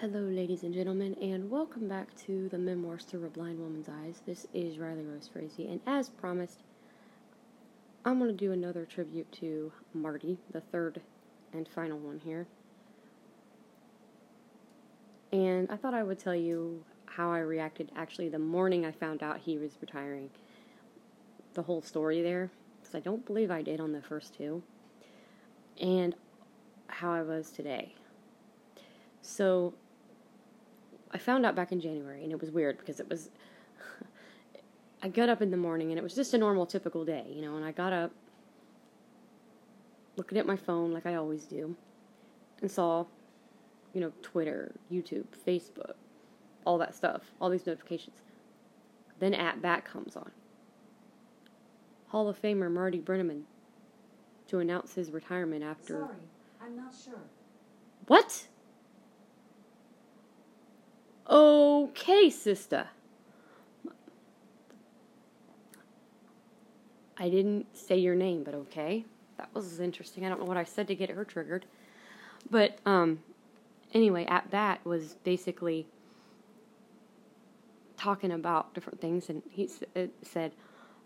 Hello, ladies and gentlemen, and welcome back to the Memoirs Through a Blind Woman's Eyes. This is Riley Rose Frazee, and as promised, I'm going to do another tribute to Marty, the third and final one here. And I thought I would tell you how I reacted actually the morning I found out he was retiring. The whole story there, because I don't believe I did on the first two, and how I was today. So, I found out back in January, and it was weird because it was. I got up in the morning, and it was just a normal, typical day, you know. And I got up, looking at my phone like I always do, and saw, you know, Twitter, YouTube, Facebook, all that stuff, all these notifications. Then at bat comes on. Hall of Famer Marty Brennaman to announce his retirement after. Sorry, I'm not sure. What? Okay, sister. I didn't say your name, but okay. That was interesting. I don't know what I said to get her triggered. But um anyway, at bat was basically talking about different things and he said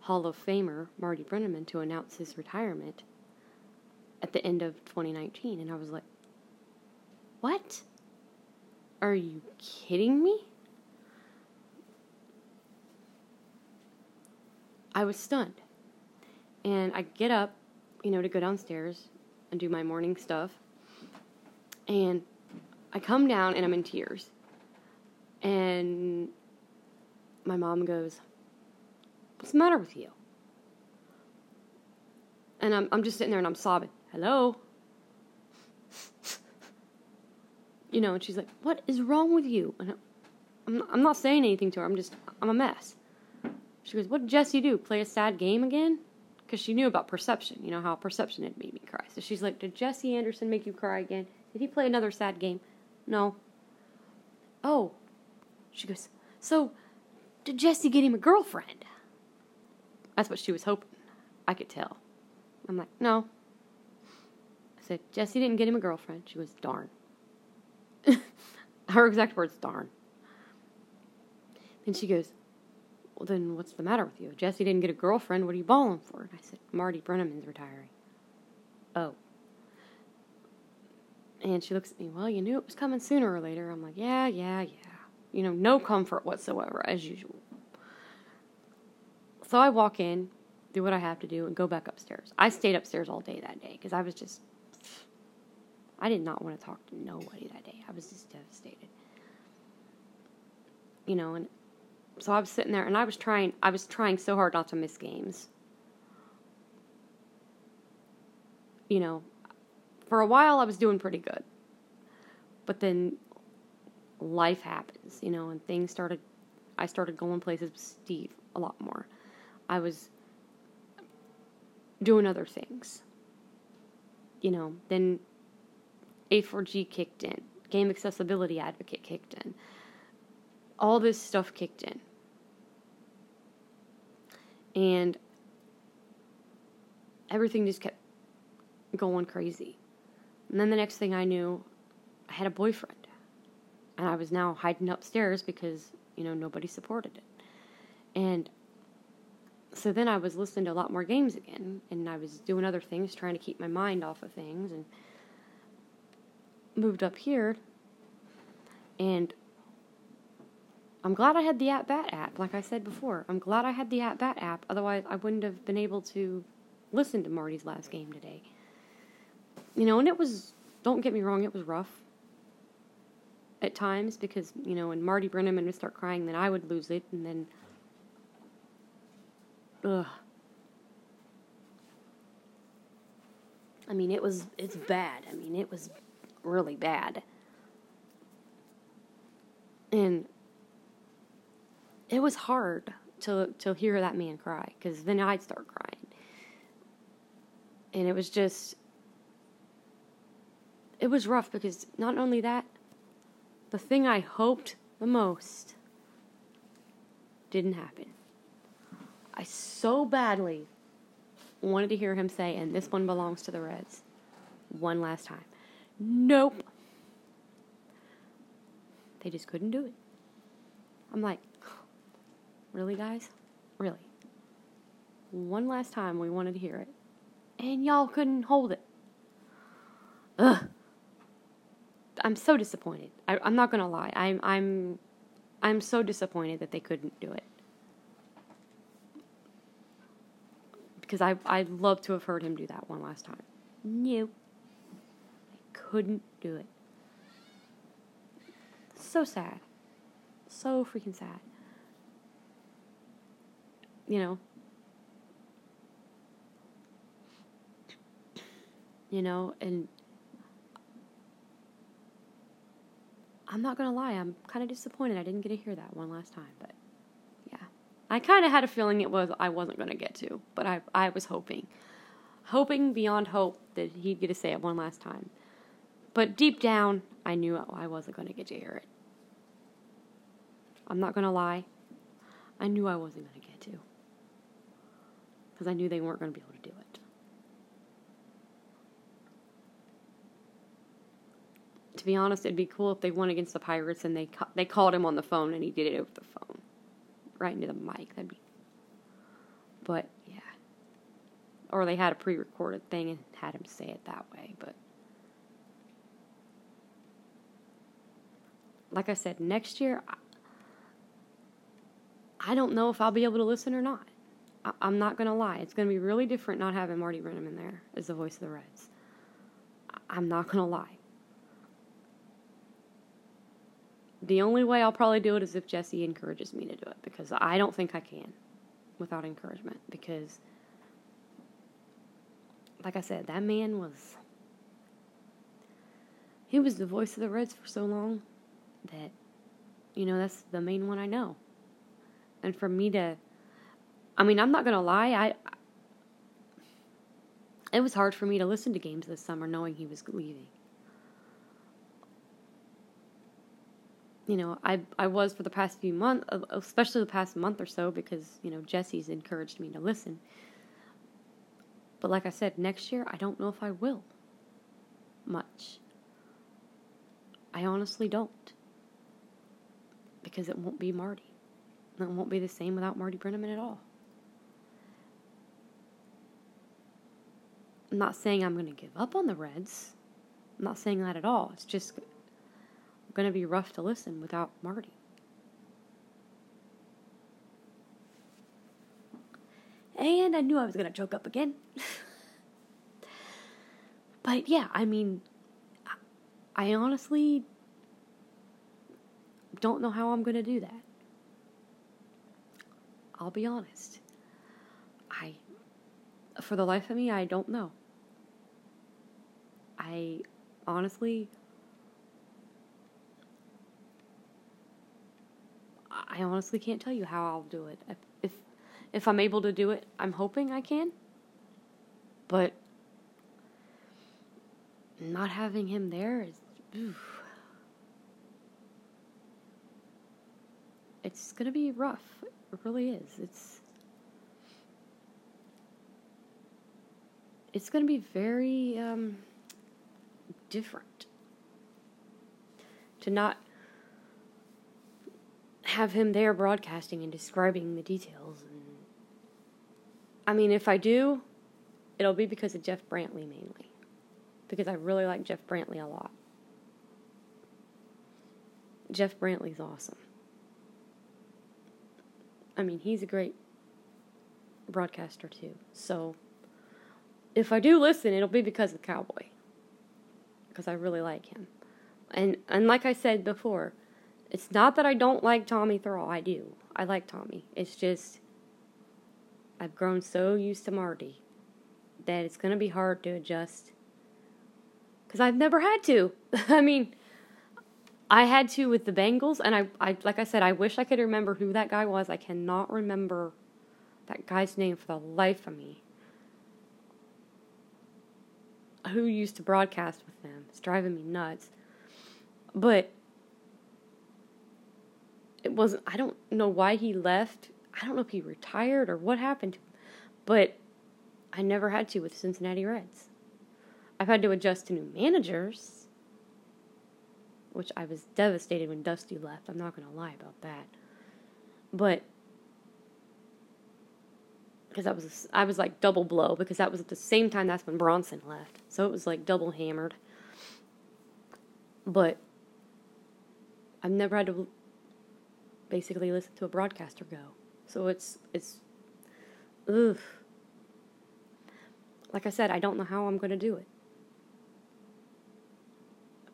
Hall of Famer Marty Brennaman to announce his retirement at the end of 2019 and I was like what? Are you kidding me? I was stunned. And I get up, you know, to go downstairs and do my morning stuff. And I come down and I'm in tears. And my mom goes, What's the matter with you? And I'm, I'm just sitting there and I'm sobbing. Hello? You know, and she's like, "What is wrong with you?" And I'm, I'm not saying anything to her. I'm just, I'm a mess. She goes, "What did Jesse do? Play a sad game again?" Because she knew about perception. You know how perception had made me cry. So she's like, "Did Jesse Anderson make you cry again? Did he play another sad game?" No. Oh, she goes. So, did Jesse get him a girlfriend? That's what she was hoping. I could tell. I'm like, no. I said, Jesse didn't get him a girlfriend. She goes, darn. Her exact words, darn. Then she goes, Well, then what's the matter with you? Jesse didn't get a girlfriend. What are you bawling for? I said, Marty Brennaman's retiring. Oh. And she looks at me, Well, you knew it was coming sooner or later. I'm like, Yeah, yeah, yeah. You know, no comfort whatsoever, as usual. So I walk in, do what I have to do, and go back upstairs. I stayed upstairs all day that day because I was just I did not want to talk to nobody that day. I was just devastated. You know, and so I was sitting there and I was trying I was trying so hard not to miss games. You know, for a while I was doing pretty good. But then life happens, you know, and things started I started going places with Steve a lot more. I was doing other things. You know, then a4G kicked in, Game Accessibility Advocate kicked in, all this stuff kicked in. And everything just kept going crazy. And then the next thing I knew, I had a boyfriend. And I was now hiding upstairs because, you know, nobody supported it. And so then I was listening to a lot more games again, and I was doing other things, trying to keep my mind off of things, and moved up here, and I'm glad I had the At Bat app. Like I said before, I'm glad I had the At Bat app. Otherwise, I wouldn't have been able to listen to Marty's last game today. You know, and it was. Don't get me wrong, it was rough at times because you know, when Marty Brennaman would start crying, then I would lose it, and then. Ugh. I mean, it was. It's bad. I mean, it was really bad. And it was hard to to hear that man cry because then I'd start crying, and it was just it was rough because not only that, the thing I hoped the most didn't happen. I so badly wanted to hear him say, and this one belongs to the Reds, one last time. Nope. They just couldn't do it. I'm like, really, guys? Really? One last time we wanted to hear it, and y'all couldn't hold it. Ugh. I'm so disappointed. I, I'm not gonna lie. I'm I'm I'm so disappointed that they couldn't do it. Because I I'd love to have heard him do that one last time. No. Couldn't do it. So sad. So freaking sad. You know. You know, and I'm not gonna lie, I'm kind of disappointed I didn't get to hear that one last time, but yeah, I kind of had a feeling it was I wasn't gonna get to, but I I was hoping, hoping beyond hope that he'd get to say it one last time, but deep down I knew I wasn't gonna get to hear it. I'm not gonna lie, I knew I wasn't gonna get to, because I knew they weren't gonna be able to do it. to be honest, it'd be cool if they won against the Pirates and they ca- they called him on the phone and he did it over the phone, right into the mic. That'd be. But yeah. Or they had a pre-recorded thing and had him say it that way, but. Like I said, next year, I don't know if I'll be able to listen or not. I- I'm not gonna lie; it's gonna be really different not having Marty Brennaman in there as the voice of the Reds. I- I'm not gonna lie the only way I'll probably do it is if Jesse encourages me to do it because I don't think I can without encouragement because like I said that man was he was the voice of the Reds for so long that you know that's the main one I know and for me to I mean I'm not going to lie I it was hard for me to listen to games this summer knowing he was leaving you know, I I was for the past few months, especially the past month or so, because you know Jesse's encouraged me to listen. But like I said, next year I don't know if I will. Much. I honestly don't. Because it won't be Marty. It won't be the same without Marty Brennaman at all. I'm not saying I'm going to give up on the Reds. I'm not saying that at all. It's just going to be rough to listen without Marty. And I knew I was going to choke up again. but yeah, I mean, I honestly don't know how I'm going to do that. I'll be honest. I, for the life of me, I don't know. I honestly I honestly can't tell you how I'll do it. If if I'm able to do it, I'm hoping I can. But not having him there is oof. It's going to be rough. It really is. It's It's going to be very um different to not have him there broadcasting and describing the details. And I mean, if I do, it'll be because of Jeff Brantley mainly, because I really like Jeff Brantley a lot. Jeff Brantley's awesome. I mean, he's a great broadcaster too. So if I do listen, it'll be because of Cowboy. Because I really like him. And and like I said before, it's not that I don't like Tommy Thrall. I do. I like Tommy. It's just I've grown so used to Marty that it's going to be hard to adjust. Because I've never had to. I mean, I had to with the Bengals, and I, I, like I said, I wish I could remember who that guy was. I cannot remember that guy's name for the life of me. Who used to broadcast with them? It's driving me nuts. But it wasn't I don't know why he left. I don't know if he retired or what happened. But I never had to with Cincinnati Reds. I've had to adjust to new managers. Which I was devastated when Dusty left. I'm not going to lie about that. But because that was I was like double blow because that was at the same time that's when Bronson left. So it was like double hammered. But I've never had to basically listen to a broadcaster go. So it's it's ugh. Like I said, I don't know how I'm going to do it.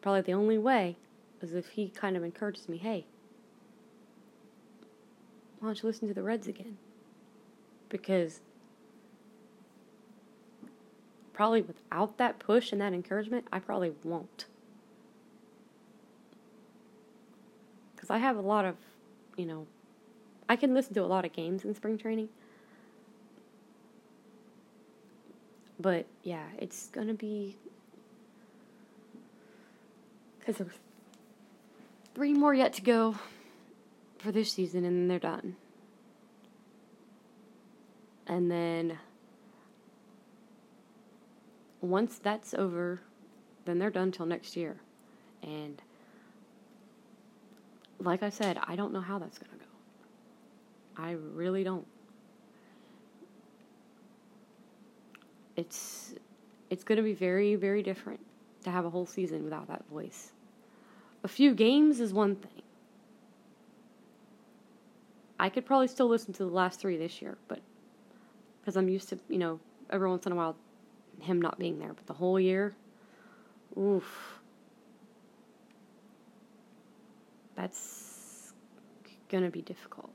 Probably the only way is if he kind of encourages me, hey, why don't you listen to the Reds again? Because probably without that push and that encouragement, I probably won't. Because I have a lot of, you know, I can listen to a lot of games in spring training. But yeah, it's going to be. Because there's three more yet to go for this season, and then they're done. And then once that's over, then they're done till next year. And like I said, I don't know how that's going to go. I really don't. It's it's going to be very very different to have a whole season without that voice. A few games is one thing. I could probably still listen to the last 3 this year, but because I'm used to, you know, every once in a while him not being there, but the whole year, oof. That's to be difficult.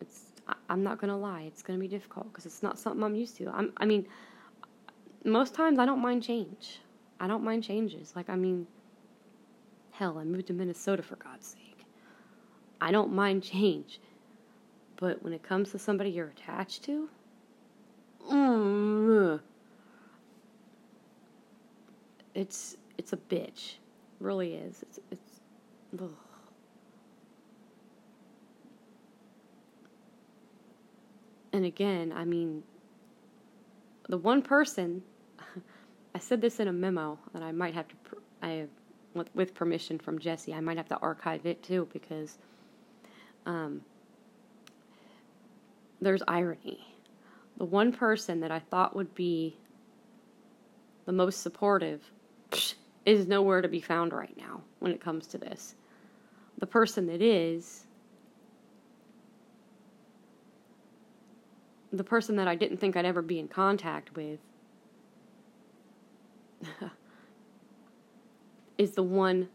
It's I'm not to lie, it's to be difficult because it's not something I'm used to. I'm I mean, most times I don't mind change. I don't mind changes. Like I mean, hell, I moved to Minnesota for God's sake. I don't mind change. But when it comes to somebody you're attached to, mm, it's it's a bitch, it really is. It's it's. Ugh. And again, I mean, the one person, I said this in a memo, and I might have to, I, with, with permission from Jesse, I might have to archive it too because, um, there's irony. The one person that I thought would be the most supportive is nowhere to be found right now when it comes to this. The person that is, the person that I didn't think I'd ever be in contact with, is the one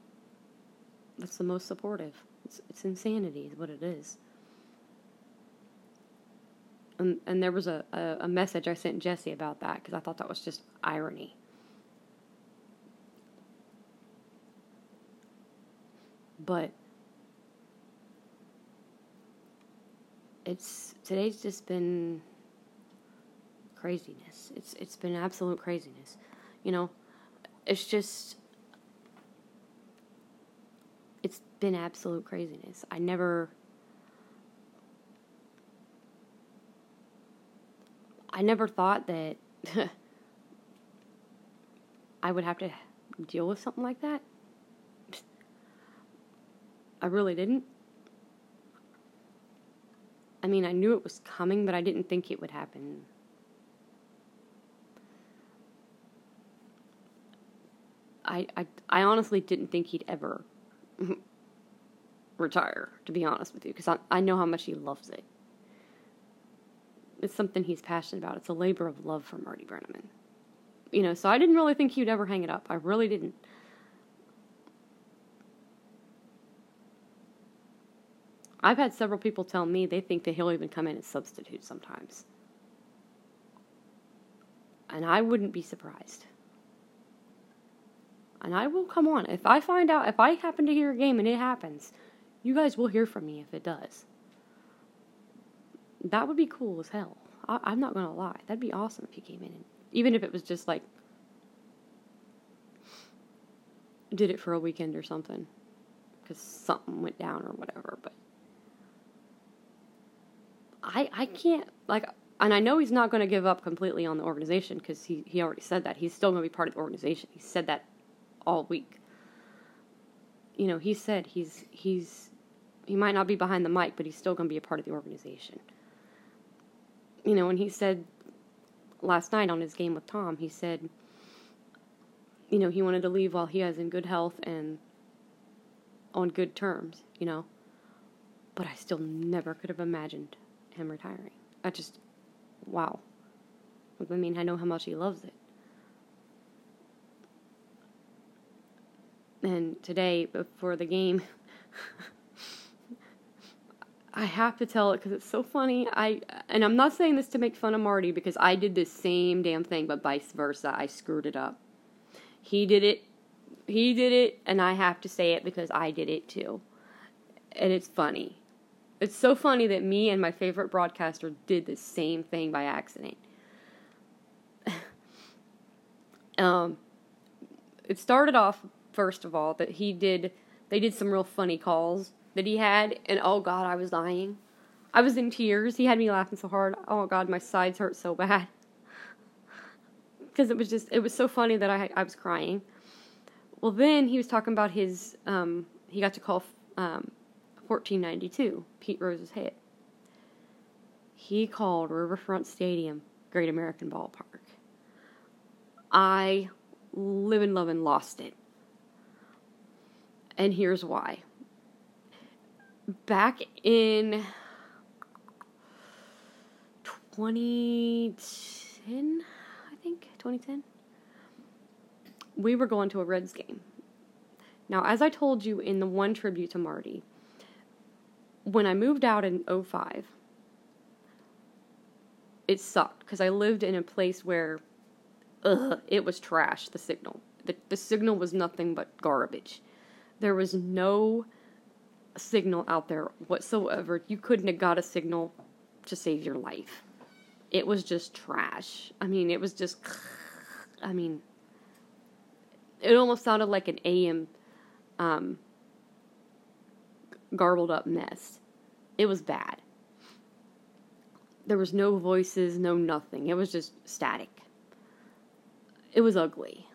that's the most supportive. It's, it's insanity, is what it is and, and there was a, a, a message I sent Jesse about that because I thought that was just irony. But it's today's just been craziness. It's it's been absolute craziness. You know, it's just it's been absolute craziness. I never I never thought that I would have to deal with something like that. I really didn't. I mean, I knew it was coming, but I didn't think it would happen. I, I, I honestly didn't think he'd ever retire, to be honest with you, because I, I know how much he loves it it's something he's passionate about. It's a labor of love for Marty Brennaman. You know, so I didn't really think he'd ever hang it up. I really didn't. I've had several people tell me they think that he'll even come in as substitute sometimes. And I wouldn't be surprised. And I will come on. If I find out, if I happen to hear a game and it happens, you guys will hear from me if it does. That would be cool as hell. I, am not gonna lie. That'd be awesome if he came in, and, even if it was just like did it for a weekend or something, because something went down or whatever. But I I can't like and I know he's not to give up completely on the organization because he, he already said that. He's still to be part of the organization. He said that all week. You know, he said he's he's he might not be behind the mic, but he's still going to be a part of the organization. You know, and he said last night on his game with Tom, he said, you know, he wanted to leave while he has in good health and on good terms, you know. But I still never could have imagined him retiring. I just, wow. I mean, I know how much he loves it. And today, before the game, I have to tell it because it's so funny. I and I'm not saying this to make fun of Marty because I did the same damn thing, but vice versa. I screwed it up. He did it. He did it, and I have to say it because I did it too. And it's funny. It's so funny that me and my favorite broadcaster did the same thing by accident. um, it started off first of all that he did. They did some real funny calls that he had, and oh god, I was dying. I was in tears. He had me laughing so hard. Oh god, my sides hurt so bad. Because it was just, it was so funny that I, I was crying. Well, then he was talking about his, um, he got to call um, 1492, Pete Rose's hit. He called Riverfront Stadium Great American Ballpark. I live and love and lost it. And here's why back in 2010, I think, 2010, we were going to a Reds game. Now, as I told you in the one tribute to Marty, when I moved out in 05, it sucked because I lived in a place where ugh, it was trash, the signal. The, the signal was nothing but garbage. There was no signal out there whatsoever. You couldn't have got a signal to save your life. It was just trash. I mean, it was just, I mean, it almost sounded like an AM um, garbled up mess. It was bad. There was no voices, no nothing. It was just static. It was ugly.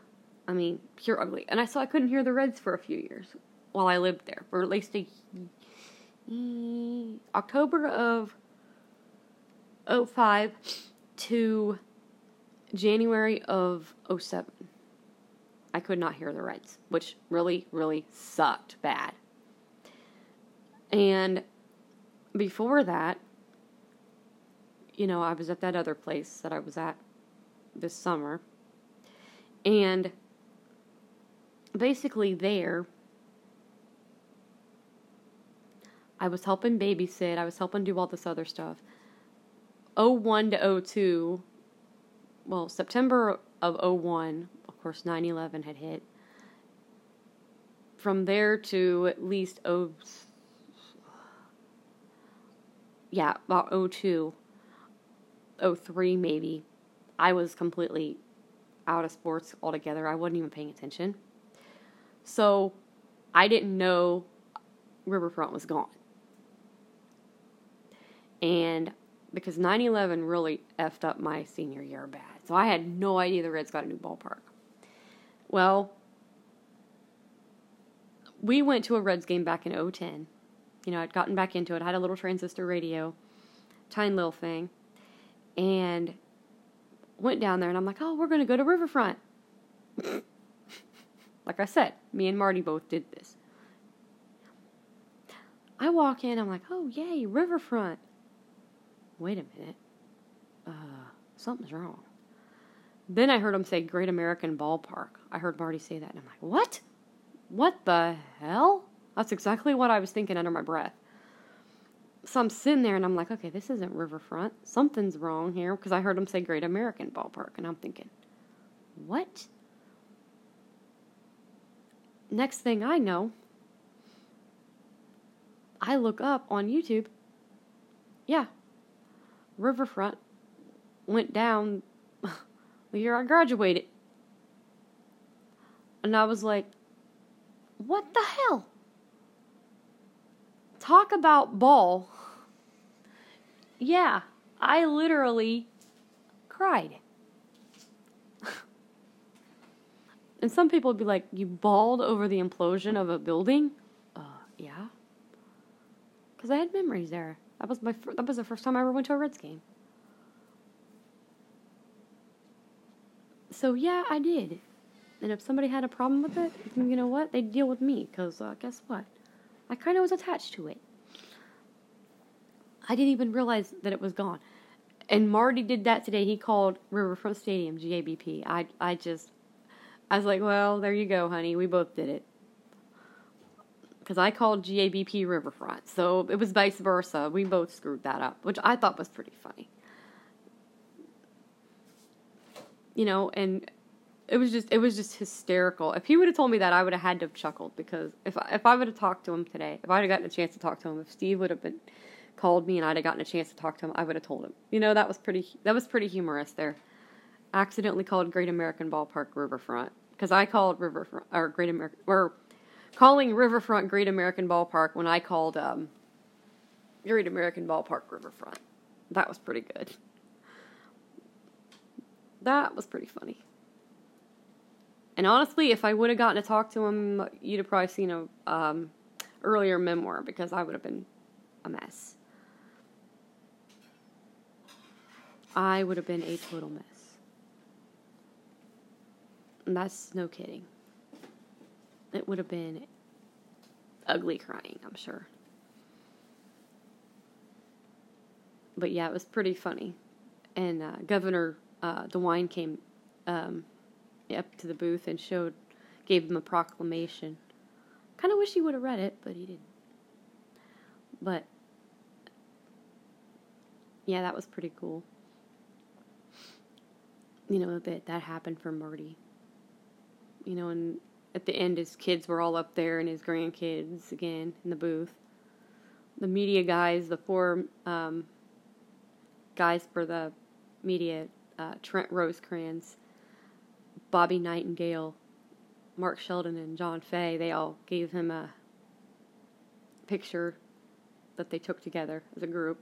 I mean, pure ugly. And I saw I couldn't hear the Reds for a few years while I lived there for at least a October of 05 to January of 07. I could not hear the Reds, which really, really sucked bad. And before that, you know, I was at that other place that I was at this summer. And basically, there, I was helping babysit, I was helping do all this other stuff. 01 to 02, well, September of 01, of course, 9 11 had hit. From there to at least 0, yeah, about 02, 03 maybe, I was completely out of sports altogether. I wasn't even paying attention. So I didn't know Riverfront was gone. And because 9 11 really effed up my senior year bad. So I had no idea the Reds got a new ballpark. Well, we went to a Reds game back in 010. You know, I'd gotten back into it. I had a little transistor radio, tiny little thing, and went down there and I'm like, oh, we're going to go to Riverfront. like I said, me and Marty both did this. I walk in, I'm like, oh, yay, Riverfront wait a minute, uh, something's wrong. Then I heard him say Great American Ballpark. I heard Marty say that, and I'm like, what? What the hell? That's exactly what I was thinking under my breath. So I'm sitting there and I'm like, okay, this isn't Riverfront. Something's wrong here because I heard him say Great American Ballpark, and I'm thinking, what? Next thing I know, I look up on YouTube. Yeah, Riverfront went down the year I graduated. And I was like, what the hell? Talk about ball. Yeah, I literally cried. And some people would be like, You bawled over the implosion of a building? Uh, yeah. Because I had memories there. That was my fir- that was the first time I ever went to a Reds game. So yeah, I did. And if somebody had a problem with it, you know what? They'd deal with me, because uh, guess what? I kind of was attached to it. I didn't even realize that it was gone. And Marty did that today. He called Riverfront Stadium GABP. I, I just, I was like, well, there you go, honey. We both did it. Because I called GABP Riverfront. So it was vice versa. We both screwed that up, which I thought was pretty funny. You know, and it was just it was just hysterical. If he would have told me that, I would have had to have chuckled because if I, if I would have talked to him today, if I'd have gotten a chance to talk to him, if Steve would have been called me and I'd have gotten a chance to talk to him, I would have told him. You know, that was pretty that was pretty humorous there. Accidentally called Great American Ballpark Riverfront because I called Riverfront or Great American or calling Riverfront Great American Ballpark when I called um, Great American Ballpark Riverfront. That was pretty good. That was pretty funny. And honestly, if I would have gotten to talk to him, you'd have probably seen a um, earlier memoir because I would have been a mess. I would have been a total mess. That's no kidding. It would have been ugly crying, I'm sure. But yeah, it was pretty funny. And uh, Governor uh, DeWine came um, up to the booth and showed, gave him a proclamation. Kind of wish he would have read it, but he didn't. But yeah, that was pretty cool. You know that that happened for Marty. You know, and at the end, his kids were all up there, and his grandkids again in the booth. The media guys, the four um, guys for the media, uh, Trent Rosecrans, Bobby Nightengale, Mark Sheldon, and John Fay, they all gave him a picture that they took together as a group.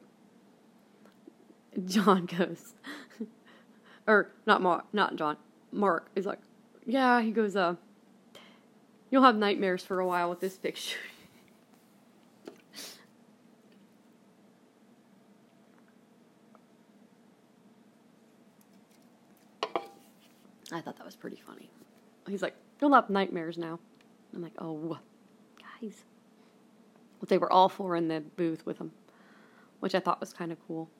John goes, or not Mark, not John, Mark is like, yeah, he goes, uh, you'll have nightmares for a while with this picture. I thought that was pretty funny. He's like, you'll have nightmares now. I'm like, oh, guys. But they were all four in the booth with him, which I thought was kind of cool.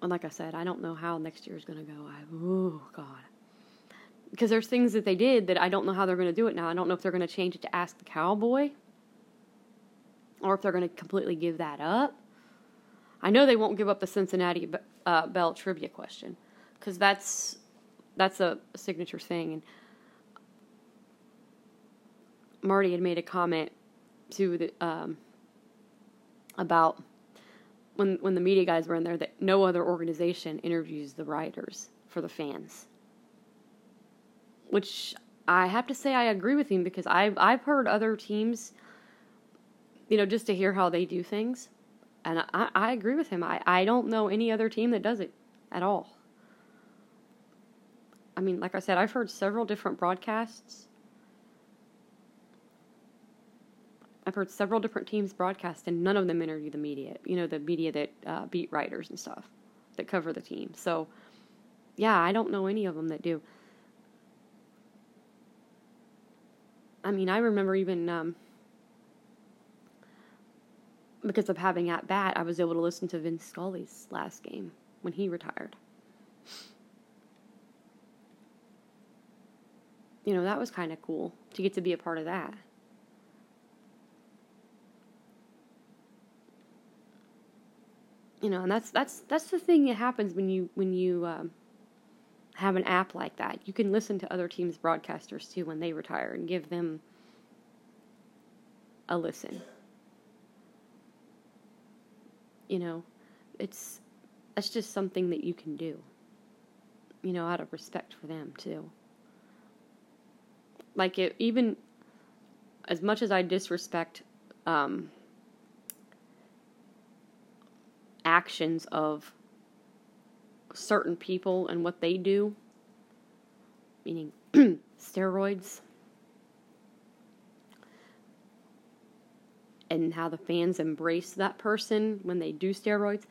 And like I said, I don't know how next year is going to go. I, oh, God. Because there's things that they did that I don't know how they're going to do it now. I don't know if they're going to change it to Ask the Cowboy or if they're going to completely give that up. I know they won't give up the Cincinnati uh, Bell trivia question because that's that's a signature thing. And Marty had made a comment to the um, about when when the media guys were in there that no other organization interviews the writers for the fans. Which I have to say I agree with him because I've I've heard other teams, you know, just to hear how they do things, and I, I agree with him. I, I don't know any other team that does it at all. I mean, like I said, I've heard several different broadcasts I've heard several different teams broadcast, and none of them interview the media. You know, the media that uh, beat writers and stuff that cover the team. So, yeah, I don't know any of them that do. I mean, I remember even um, because of having at bat, I was able to listen to Vince Scully's last game when he retired. You know, that was kind of cool to get to be a part of that. You know, and that's that's that's the thing that happens when you when you um, have an app like that. You can listen to other teams' broadcasters too when they retire and give them a listen. You know, it's that's just something that you can do. You know, out of respect for them too. Like it, even as much as I disrespect um, actions of certain people and what they do, meaning steroids, and how the fans embrace that person when they do steroids.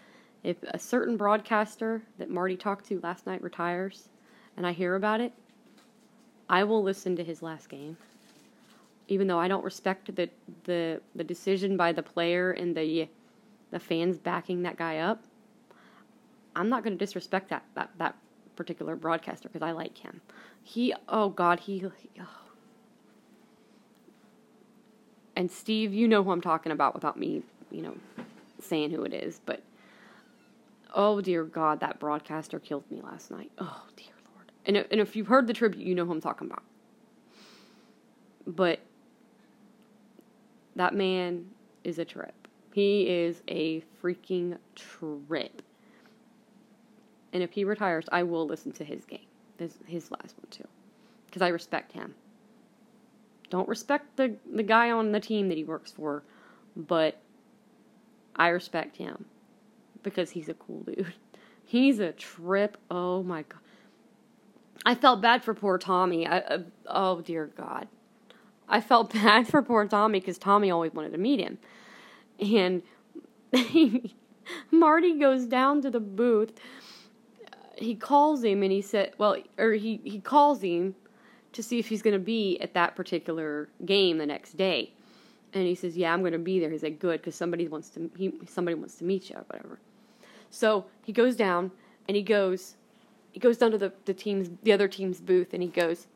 If a certain broadcaster that Marty talked to last night retires and I hear about it, I will listen to his last game. Even though I don't respect the the, the decision by the player and the the fans backing that guy up, I'm not going to disrespect that that that particular broadcaster because I like him. He oh god, he, he oh. And Steve, you know who I'm talking about without me, you know, saying who it is, but oh dear god, that broadcaster killed me last night. Oh dear lord. And and if you've heard the tribute, you know who I'm talking about. But that man is a trip. He is a freaking trip. And if he retires, I will listen to his game, his, his last one too, because I respect him. Don't respect the the guy on the team that he works for, but I respect him because he's a cool dude. He's a trip. Oh my god. I felt bad for poor Tommy. I, uh, oh dear God. I felt bad for poor Tommy because Tommy always wanted to meet him. And Marty goes down to the booth. He calls him and he said, well, or he, he calls him to see if he's going to be at that particular game the next day. And he says, "Yeah, I'm going to be there." He's like, "Good, because somebody wants to he somebody wants to meet you or whatever." So he goes down and he goes he goes down to the, the team's the other team's booth and he goes,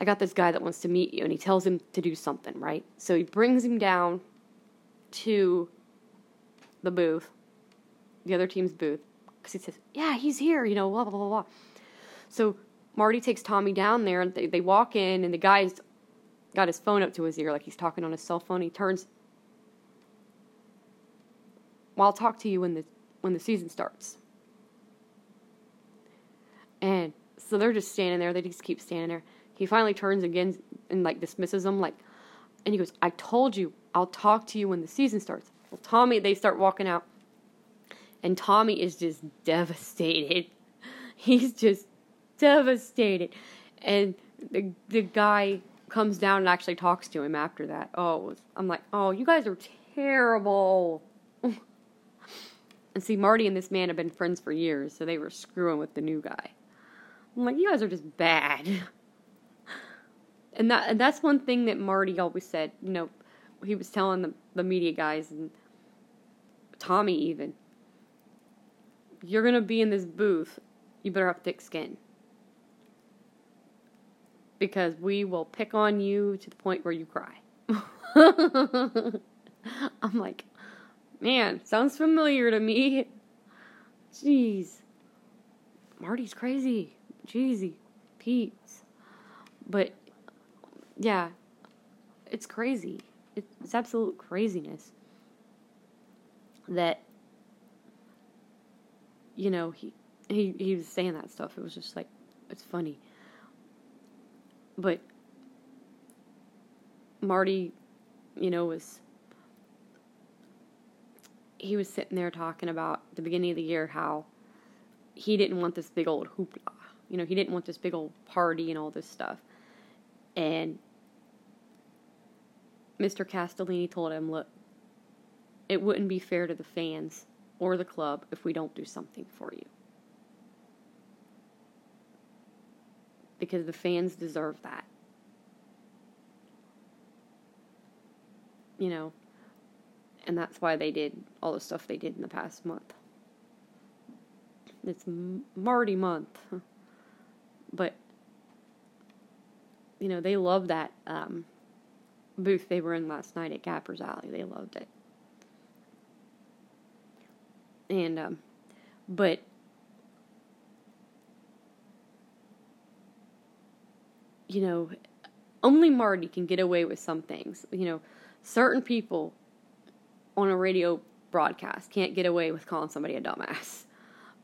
I got this guy that wants to meet you and he tells him to do something, right? So he brings him down to the booth, the other team's booth, because he says, Yeah, he's here, you know, blah, blah, blah, blah. So Marty takes Tommy down there and they, they walk in and the guy's got his phone up to his ear like he's talking on his cell phone. He turns well, I'll talk to you when the when the season starts. And so they're just standing there. They just keep standing there. He finally turns again and like dismisses them, like, and he goes, "I told you, I'll talk to you when the season starts." Well, Tommy, they start walking out, and Tommy is just devastated. He's just devastated, and the the guy comes down and actually talks to him after that. Oh, I'm like, oh, you guys are terrible. And see, Marty and this man have been friends for years, so they were screwing with the new guy. I'm like, you guys are just bad. And that and that's one thing that Marty always said. You know, he was telling the the media guys and Tommy even. You're gonna be in this booth. You better have thick skin. Because we will pick on you to the point where you cry. I'm like, Man, sounds familiar to me. Jeez. Marty's crazy. Jeezy. Pete's. But, yeah, it's crazy. It's absolute craziness that, you know, he, he, he was saying that stuff. It was just like, it's funny. But Marty, you know, was he was sitting there talking about the beginning of the year how he didn't want this big old hoopla. You know, he didn't want this big old party and all this stuff. And Mr. Castellini told him, look, it wouldn't be fair to the fans or the club if we don't do something for you. Because the fans deserve that. You know, and that's why they did all the stuff they did in the past month. It's Marty month, but you know they love that um, booth they were in last night at Gappers Alley. They loved it, and um, but you know only Marty can get away with some things. You know, certain people on a radio broadcast can't get away with calling somebody a dumbass.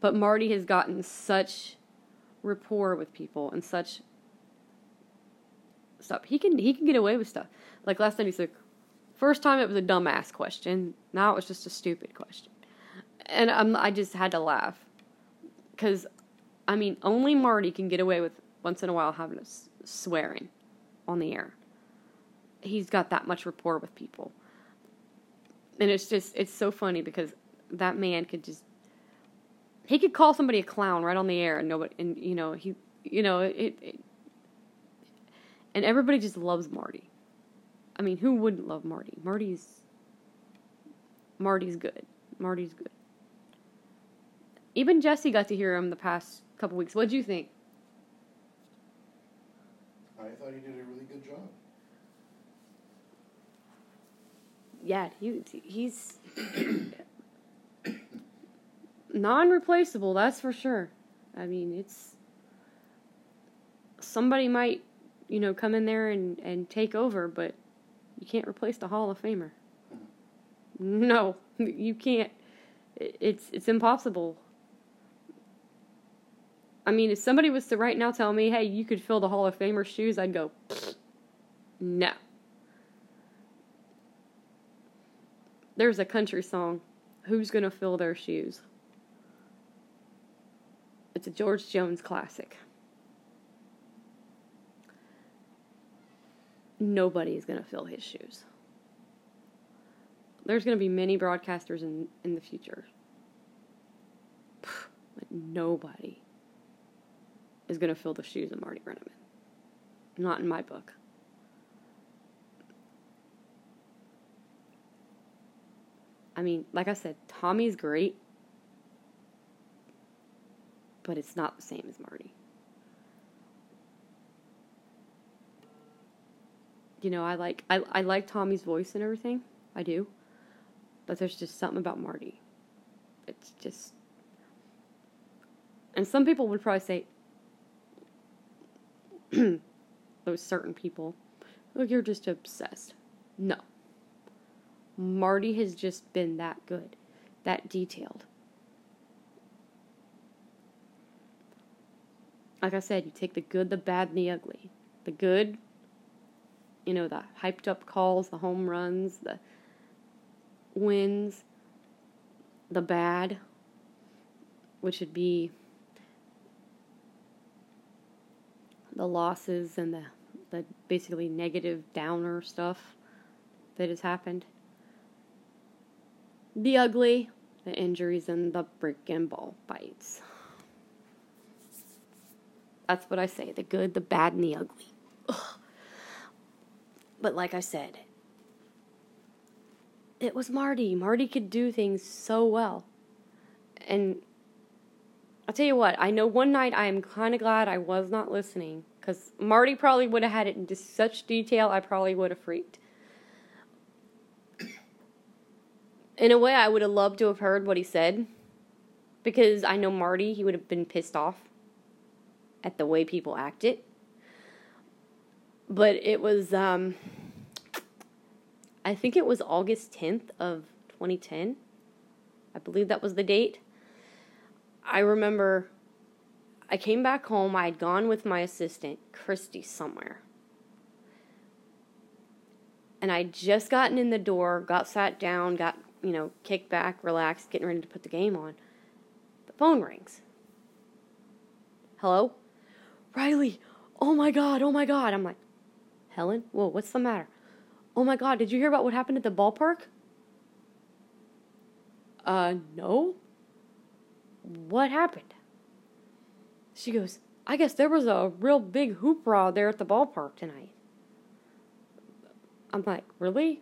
But Marty has gotten such rapport with people and such stuff. He can he can get away with stuff. Like last time he said, first time it was a dumbass question. Now it was just a stupid question. and um, I just had to laugh because, I mean, only Marty can get away with once in a while having us swearing on the air. He's got that much rapport with people, and it's just it's so funny because that man could just he could call somebody a clown right on the air and nobody and you know he you know it, it and everybody just loves Marty. I mean, who wouldn't love Marty? Marty's Marty's good. Marty's good. Even Jesse got to hear him the past couple weeks. What'd you think? I thought he did a really good job. Yeah, he he's non-replaceable. That's for sure. I mean, it's somebody might, you know, come in there and and take over, but you can't replace the Hall of Famer. No, you can't. It's it's impossible. I mean, if somebody was to right now tell me, "Hey, you could fill the Hall of Famer's shoes," I'd go, "No." There's a country song, "Who's gonna fill their shoes?" It's a George Jones classic. Nobody is gonna fill his shoes there's going to be many broadcasters in, in the future. But nobody is going to fill the shoes of Marty Brennaman. Not in my book. I mean, like I said, Tommy's great, but it's not the same as Marty. You know, I like I, I like Tommy's voice and everything. I do. But there's just something about Marty. It's just. And some people would probably say, those certain people, look, you're just obsessed. No. Marty has just been that good, that detailed. Like I said, you take the good, the bad, and the ugly. The good, you know, the hyped up calls, the home runs, the wins the bad, which would be the losses and the, the basically negative downer stuff that has happened. The ugly, the injuries, and the brick and ball bites. That's what I say the good, the bad, and the ugly. Ugh. But like I said, it was Marty. Marty could do things so well. And I'll tell you what, I know one night I am kind of glad I was not listening because Marty probably would have had it into such detail, I probably would have freaked. In a way, I would have loved to have heard what he said because I know Marty, he would have been pissed off at the way people acted. But it was, um, I think it was August 10th of 2010. I believe that was the date. I remember I came back home. I had gone with my assistant, Christy, somewhere. And I'd just gotten in the door, got sat down, got, you know, kicked back, relaxed, getting ready to put the game on. The phone rings. Hello? Riley, oh my God, oh my God. I'm like, Helen, whoa, what's the matter? Oh my god, did you hear about what happened at the ballpark? Uh, no. What happened? She goes, I guess there was a real big hoopla there at the ballpark tonight. I'm like, really?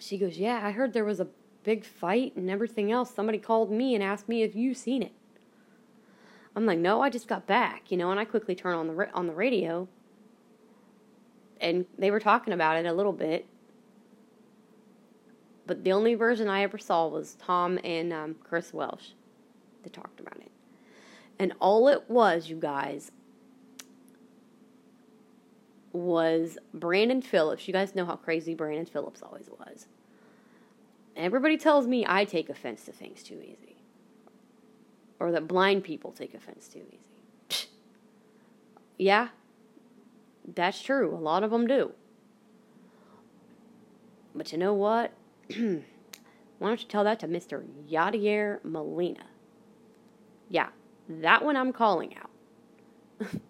She goes, Yeah, I heard there was a big fight and everything else. Somebody called me and asked me if you seen it. I'm like, no, I just got back, you know, and I quickly turn on the ra- on the radio, and they were talking about it a little bit, but the only version I ever saw was Tom and um, Chris Welsh that talked about it, and all it was, you guys, was Brandon Phillips. You guys know how crazy Brandon Phillips always was. Everybody tells me I take offense to things too easy or that blind people take offense too easy. yeah, that's true. A lot of them do. But you know what? Why don't you tell that to Mr. Yadier Molina? Yeah, that one I'm calling out.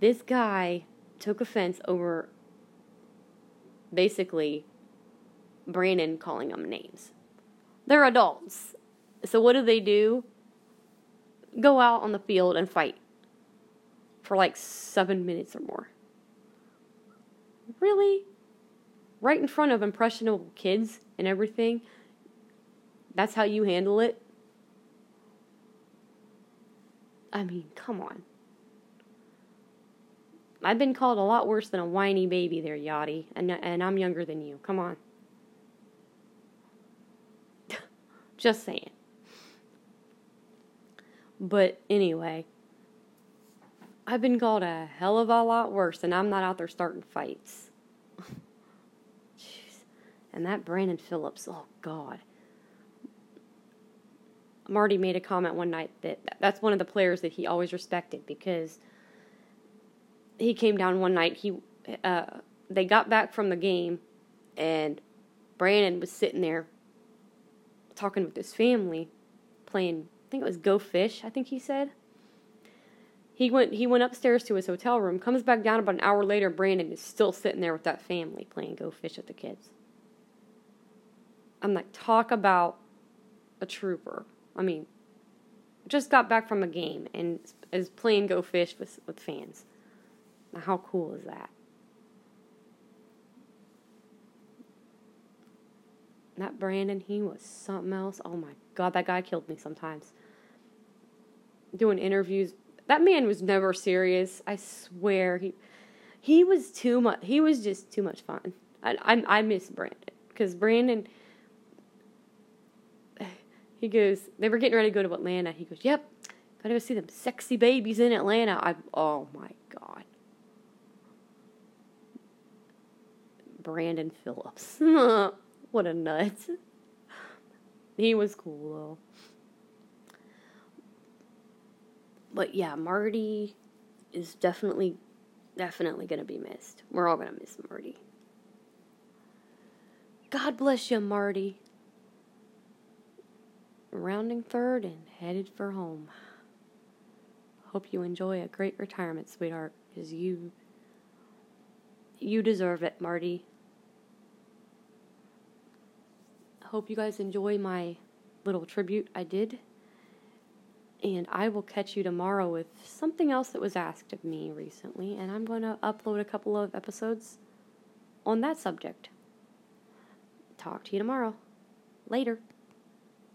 this guy took offense over basically Brandon calling them names. They're adults. So what do they do? Go out on the field and fight for like seven minutes or more. Really? Right in front of impressionable kids and everything? That's how you handle it? I mean, come on. I've been called a lot worse than a whiny baby there, Yadi, and, and I'm younger than you. Come on. Just saying. But anyway, I've been called a hell of a lot worse, and I'm not out there starting fights. Jeez. And that Brandon Phillips, oh God. Marty made a comment one night that that's one of the players that he always respected because he came down one night. He uh, they got back from the game, and Brandon was sitting there talking with his family, playing. I think it was Go Fish. I think he said. He went. He went upstairs to his hotel room. Comes back down about an hour later. Brandon is still sitting there with that family playing Go Fish with the kids. I'm like, talk about a trooper. I mean, just got back from a game and is playing Go Fish with with fans. Now, how cool is that? That Brandon, he was something else. Oh my god, that guy killed me sometimes. Doing interviews, that man was never serious. I swear he he was too much. He was just too much fun. I I, I miss Brandon because Brandon. He goes. They were getting ready to go to Atlanta. He goes, "Yep, gotta go see them sexy babies in Atlanta." I oh my god. Brandon Phillips. what a nut. He was cool though. But yeah, Marty is definitely, definitely going to be missed. We're all going to miss Marty. God bless you, Marty. Rounding third and headed for home. Hope you enjoy a great retirement, sweetheart, because you you deserve it, Marty. Hope you guys enjoy my little tribute I did. And I will catch you tomorrow with something else that was asked of me recently, and I'm going to upload a couple of episodes on that subject. Talk to you tomorrow. Later.